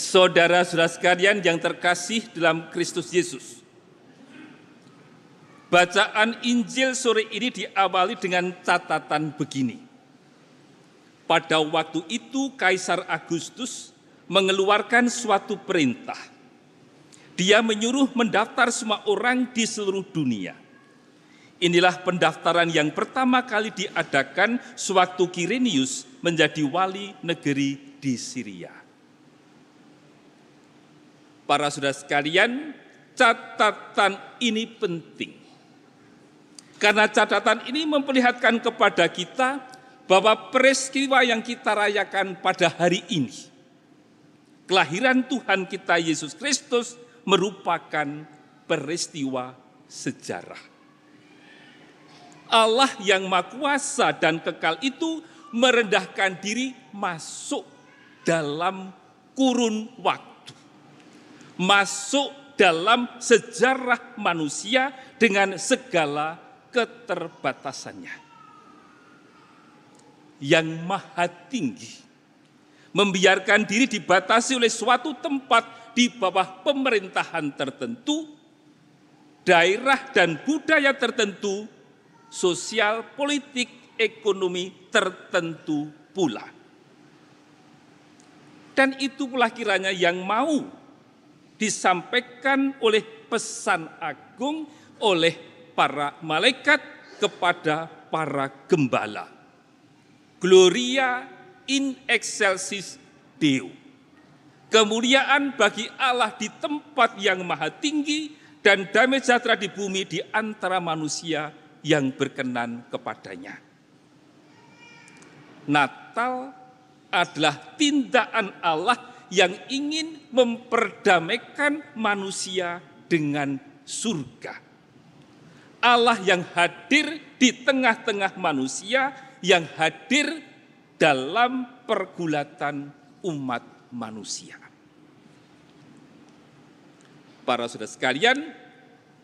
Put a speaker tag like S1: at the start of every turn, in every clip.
S1: Saudara-saudara sekalian yang terkasih dalam Kristus Yesus. Bacaan Injil sore ini diawali dengan catatan begini. Pada waktu itu Kaisar Agustus mengeluarkan suatu perintah. Dia menyuruh mendaftar semua orang di seluruh dunia. Inilah pendaftaran yang pertama kali diadakan sewaktu Kirenius menjadi wali negeri di Syria. Para saudara sekalian, catatan ini penting. Karena catatan ini memperlihatkan kepada kita bahwa peristiwa yang kita rayakan pada hari ini, kelahiran Tuhan kita Yesus Kristus merupakan peristiwa sejarah. Allah yang Maha dan kekal itu merendahkan diri masuk dalam kurun waktu. Masuk dalam sejarah manusia dengan segala keterbatasannya. Yang maha tinggi membiarkan diri dibatasi oleh suatu tempat di bawah pemerintahan tertentu, daerah dan budaya tertentu sosial, politik, ekonomi tertentu pula. Dan itu pula kiranya yang mau disampaikan oleh pesan agung oleh para malaikat kepada para gembala. Gloria in excelsis Deo. Kemuliaan bagi Allah di tempat yang maha tinggi dan damai sejahtera di bumi di antara manusia yang berkenan kepadanya. Natal adalah tindakan Allah yang ingin memperdamaikan manusia dengan surga. Allah yang hadir di tengah-tengah manusia, yang hadir dalam pergulatan umat manusia. Para saudara sekalian,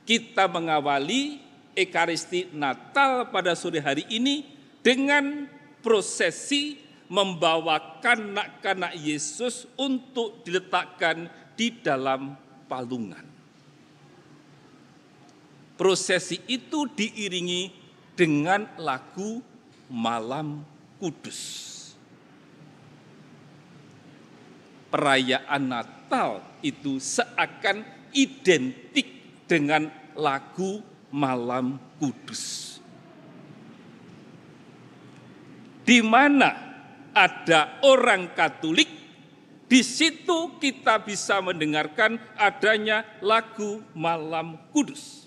S1: kita mengawali Ekaristi Natal pada sore hari ini dengan prosesi membawa kanak-kanak Yesus untuk diletakkan di dalam palungan. Prosesi itu diiringi dengan lagu Malam Kudus. Perayaan Natal itu seakan identik dengan lagu malam kudus. Di mana ada orang Katolik, di situ kita bisa mendengarkan adanya lagu Malam Kudus.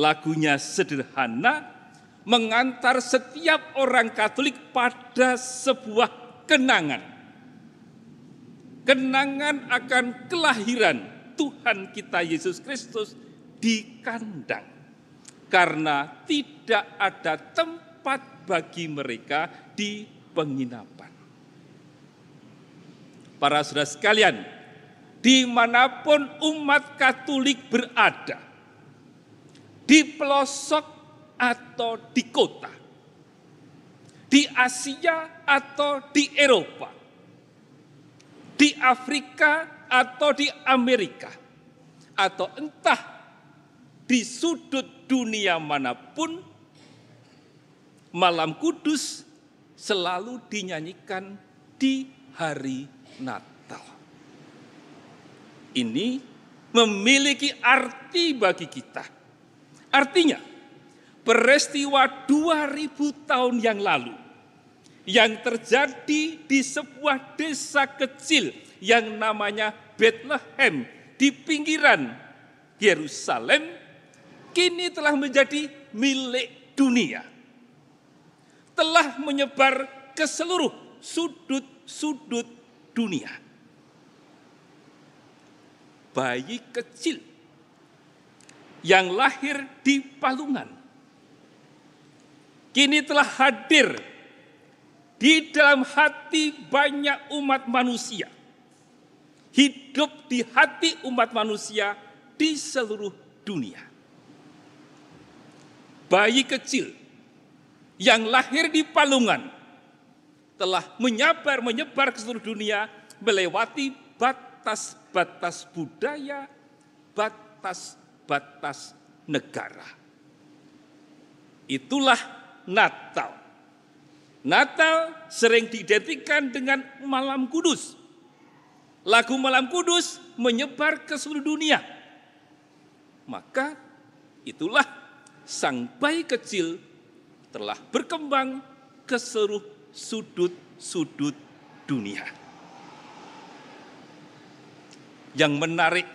S1: Lagunya sederhana, mengantar setiap orang Katolik pada sebuah kenangan. Kenangan akan kelahiran Tuhan kita Yesus Kristus di kandang karena tidak ada tempat bagi mereka di penginapan. Para saudara sekalian, di mana pun umat Katolik berada, di pelosok atau di kota, di Asia atau di Eropa, di Afrika atau di Amerika, atau entah di sudut dunia mana pun, malam kudus selalu dinyanyikan di hari Natal. Ini memiliki arti bagi kita. Artinya, peristiwa 2000 tahun yang lalu yang terjadi di sebuah desa kecil yang namanya Bethlehem di pinggiran Yerusalem kini telah menjadi milik dunia. Telah menyebar ke seluruh sudut-sudut dunia. Bayi kecil yang lahir di palungan kini telah hadir di dalam hati banyak umat manusia. Hidup di hati umat manusia di seluruh dunia bayi kecil yang lahir di palungan telah menyebar menyebar ke seluruh dunia melewati batas-batas budaya, batas-batas negara. Itulah Natal. Natal sering diidentikan dengan malam kudus. Lagu malam kudus menyebar ke seluruh dunia. Maka itulah sang bayi kecil telah berkembang ke seluruh sudut-sudut dunia. Yang menarik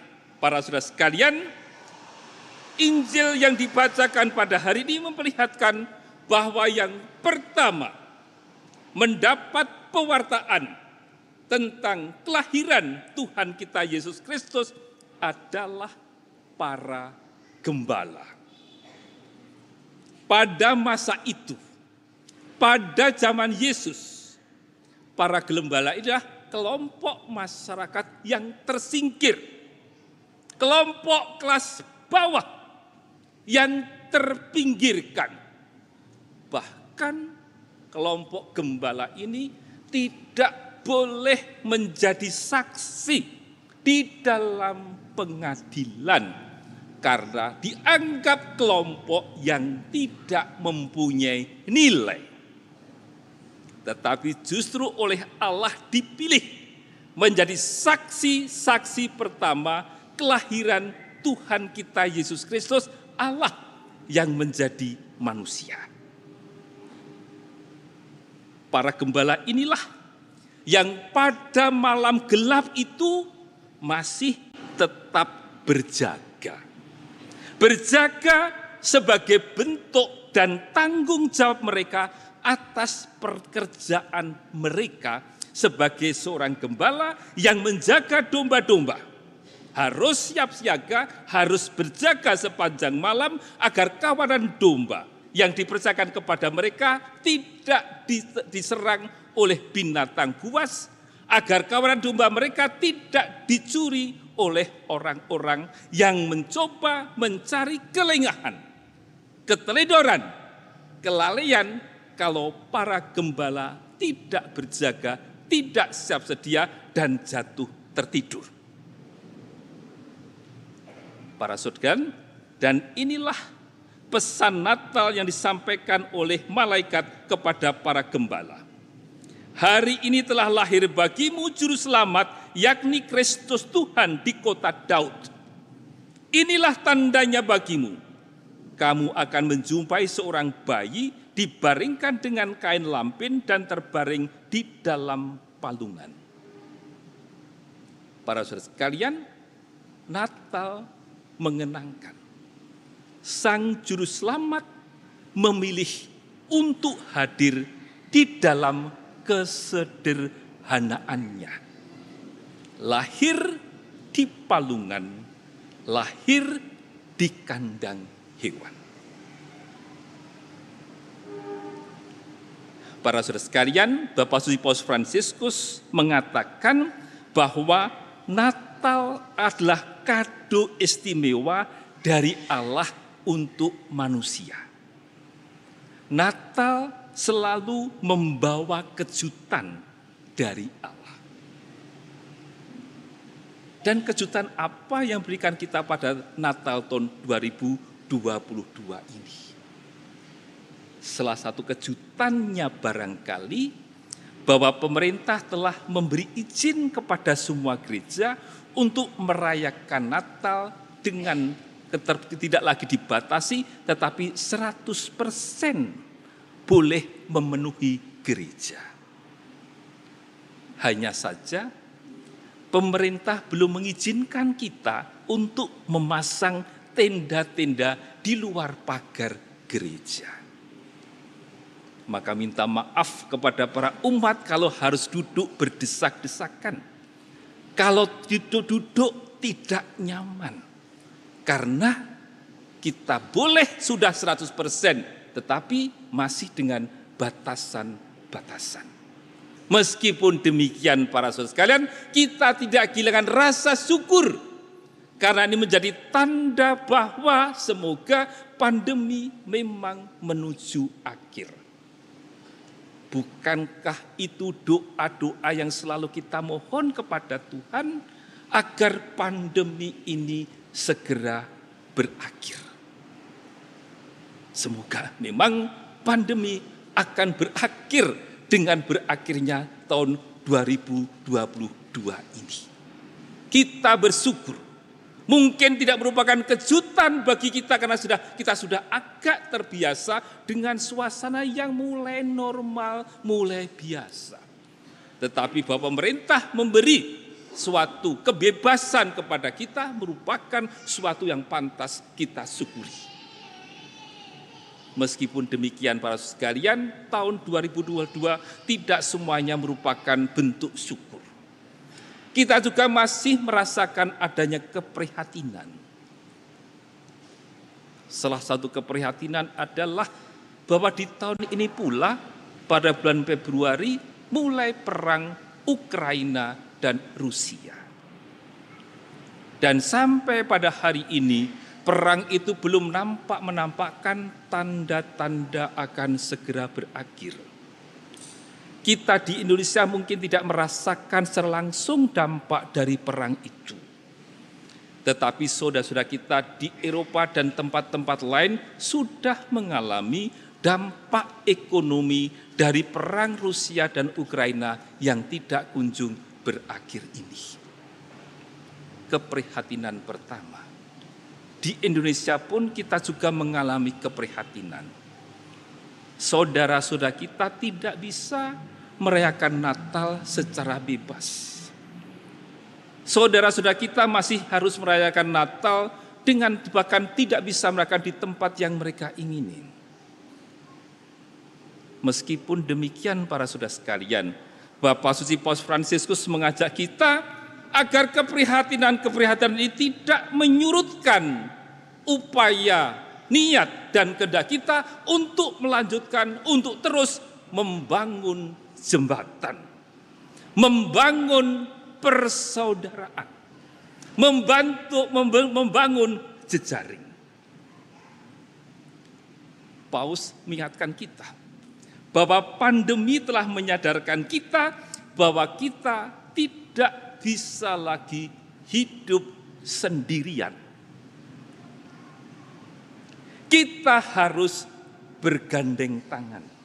S1: para saudara sekalian, Injil yang dibacakan pada hari ini memperlihatkan bahwa yang pertama mendapat pewartaan tentang kelahiran Tuhan kita Yesus Kristus adalah para gembala. Pada masa itu, pada zaman Yesus, para gembala adalah kelompok masyarakat yang tersingkir. Kelompok kelas bawah yang terpinggirkan. Bahkan kelompok gembala ini tidak boleh menjadi saksi di dalam pengadilan karena dianggap kelompok yang tidak mempunyai nilai. Tetapi justru oleh Allah dipilih menjadi saksi-saksi pertama kelahiran Tuhan kita Yesus Kristus Allah yang menjadi manusia. Para gembala inilah yang pada malam gelap itu masih tetap berjaga. Berjaga sebagai bentuk dan tanggung jawab mereka atas pekerjaan mereka sebagai seorang gembala yang menjaga domba-domba. Harus siap siaga, harus berjaga sepanjang malam agar kawanan domba yang dipercayakan kepada mereka tidak diserang oleh binatang buas, agar kawanan domba mereka tidak dicuri oleh orang-orang yang mencoba mencari kelengahan, keteledoran, kelalaian kalau para gembala tidak berjaga, tidak siap sedia dan jatuh tertidur. Para sodgan, dan inilah pesan Natal yang disampaikan oleh malaikat kepada para gembala. Hari ini telah lahir bagimu juru selamat, yakni Kristus Tuhan di kota Daud. Inilah tandanya bagimu. Kamu akan menjumpai seorang bayi dibaringkan dengan kain lampin dan terbaring di dalam palungan. Para saudara sekalian, Natal mengenangkan Sang Juru Selamat memilih untuk hadir di dalam kesederhanaannya. Lahir di palungan, lahir di kandang hewan. Para saudara sekalian, Bapak Suci Paus Fransiskus mengatakan bahwa Natal adalah kado istimewa dari Allah untuk manusia. Natal selalu membawa kejutan dari Allah. Dan kejutan apa yang berikan kita pada Natal tahun 2022 ini? Salah satu kejutannya barangkali bahwa pemerintah telah memberi izin kepada semua gereja untuk merayakan Natal dengan tidak lagi dibatasi tetapi 100% boleh memenuhi gereja. Hanya saja pemerintah belum mengizinkan kita untuk memasang tenda-tenda di luar pagar gereja. Maka minta maaf kepada para umat kalau harus duduk berdesak-desakan. Kalau duduk-duduk tidak nyaman karena kita boleh sudah 100%, tetapi masih dengan batasan-batasan. Meskipun demikian para saudara sekalian, kita tidak kehilangan rasa syukur. Karena ini menjadi tanda bahwa semoga pandemi memang menuju akhir. Bukankah itu doa-doa yang selalu kita mohon kepada Tuhan agar pandemi ini segera berakhir? Semoga memang pandemi akan berakhir dengan berakhirnya tahun 2022 ini. Kita bersyukur Mungkin tidak merupakan kejutan bagi kita karena sudah kita sudah agak terbiasa dengan suasana yang mulai normal, mulai biasa. Tetapi bahwa pemerintah memberi suatu kebebasan kepada kita merupakan suatu yang pantas kita syukuri. Meskipun demikian para sekalian, tahun 2022 tidak semuanya merupakan bentuk syukur kita juga masih merasakan adanya keprihatinan. Salah satu keprihatinan adalah bahwa di tahun ini pula pada bulan Februari mulai perang Ukraina dan Rusia. Dan sampai pada hari ini perang itu belum nampak menampakkan tanda-tanda akan segera berakhir kita di Indonesia mungkin tidak merasakan secara dampak dari perang itu. Tetapi saudara-saudara kita di Eropa dan tempat-tempat lain sudah mengalami dampak ekonomi dari perang Rusia dan Ukraina yang tidak kunjung berakhir ini. Keprihatinan pertama. Di Indonesia pun kita juga mengalami keprihatinan. Saudara-saudara kita tidak bisa merayakan Natal secara bebas. Saudara-saudara kita masih harus merayakan Natal dengan bahkan tidak bisa merayakan di tempat yang mereka inginin. Meskipun demikian para saudara sekalian, Bapak Suci Paus Fransiskus mengajak kita agar keprihatinan-keprihatinan ini tidak menyurutkan upaya, niat dan kehendak kita untuk melanjutkan, untuk terus membangun jembatan, membangun persaudaraan, membantu membangun jejaring. Paus mengingatkan kita bahwa pandemi telah menyadarkan kita bahwa kita tidak bisa lagi hidup sendirian. Kita harus bergandeng tangan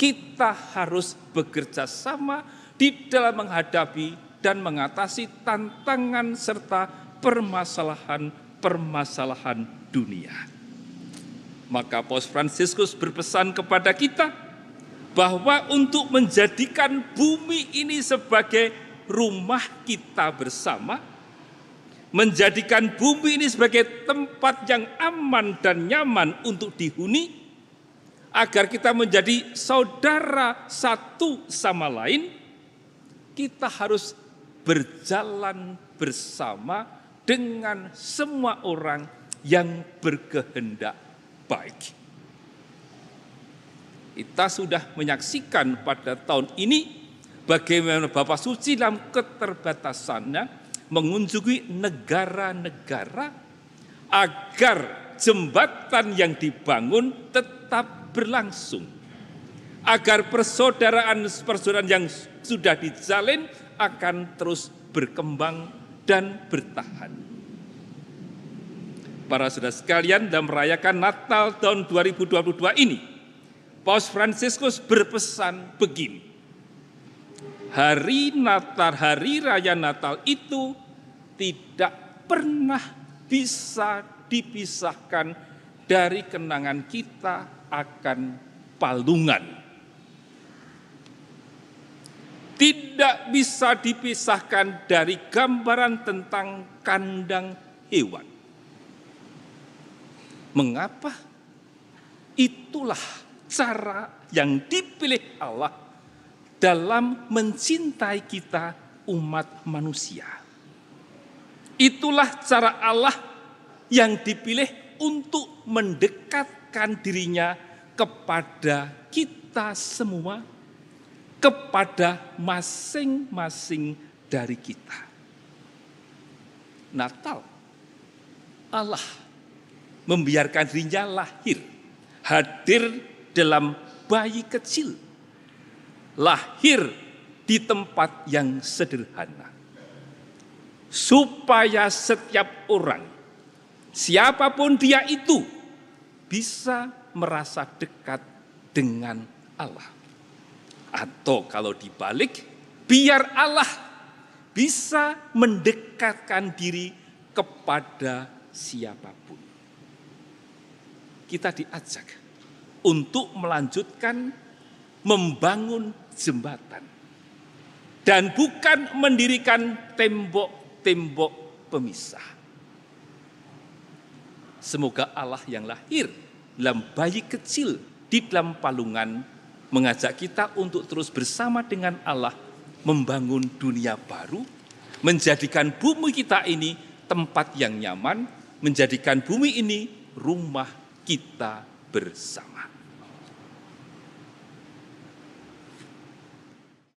S1: kita harus bekerja sama di dalam menghadapi dan mengatasi tantangan serta permasalahan-permasalahan dunia. Maka Paus Fransiskus berpesan kepada kita bahwa untuk menjadikan bumi ini sebagai rumah kita bersama, menjadikan bumi ini sebagai tempat yang aman dan nyaman untuk dihuni, agar kita menjadi saudara satu sama lain, kita harus berjalan bersama dengan semua orang yang berkehendak baik. Kita sudah menyaksikan pada tahun ini bagaimana Bapak Suci dalam keterbatasannya mengunjungi negara-negara agar jembatan yang dibangun tetap berlangsung agar persaudaraan persaudaraan yang sudah dijalin akan terus berkembang dan bertahan. Para saudara sekalian dalam merayakan Natal tahun 2022 ini, Paus Fransiskus berpesan begini. Hari Natal, hari raya Natal itu tidak pernah bisa dipisahkan dari kenangan kita akan palungan. Tidak bisa dipisahkan dari gambaran tentang kandang hewan. Mengapa? Itulah cara yang dipilih Allah dalam mencintai kita umat manusia. Itulah cara Allah yang dipilih untuk mendekat mendekatkan dirinya kepada kita semua, kepada masing-masing dari kita. Natal, Allah membiarkan dirinya lahir, hadir dalam bayi kecil lahir di tempat yang sederhana. Supaya setiap orang, siapa pun dia itu, bisa merasa dekat dengan Allah. Atau kalau dibalik, biar Allah bisa mendekatkan diri kepada siapa pun. Kita diajak untuk melanjutkan membangun jembatan dan bukan mendirikan tembok-tembok pemisah. Semoga Allah yang lahir dalam bayi kecil di dalam palungan mengajak kita untuk terus bersama dengan Allah membangun dunia baru, menjadikan bumi kita ini tempat yang nyaman, menjadikan bumi ini rumah kita bersama.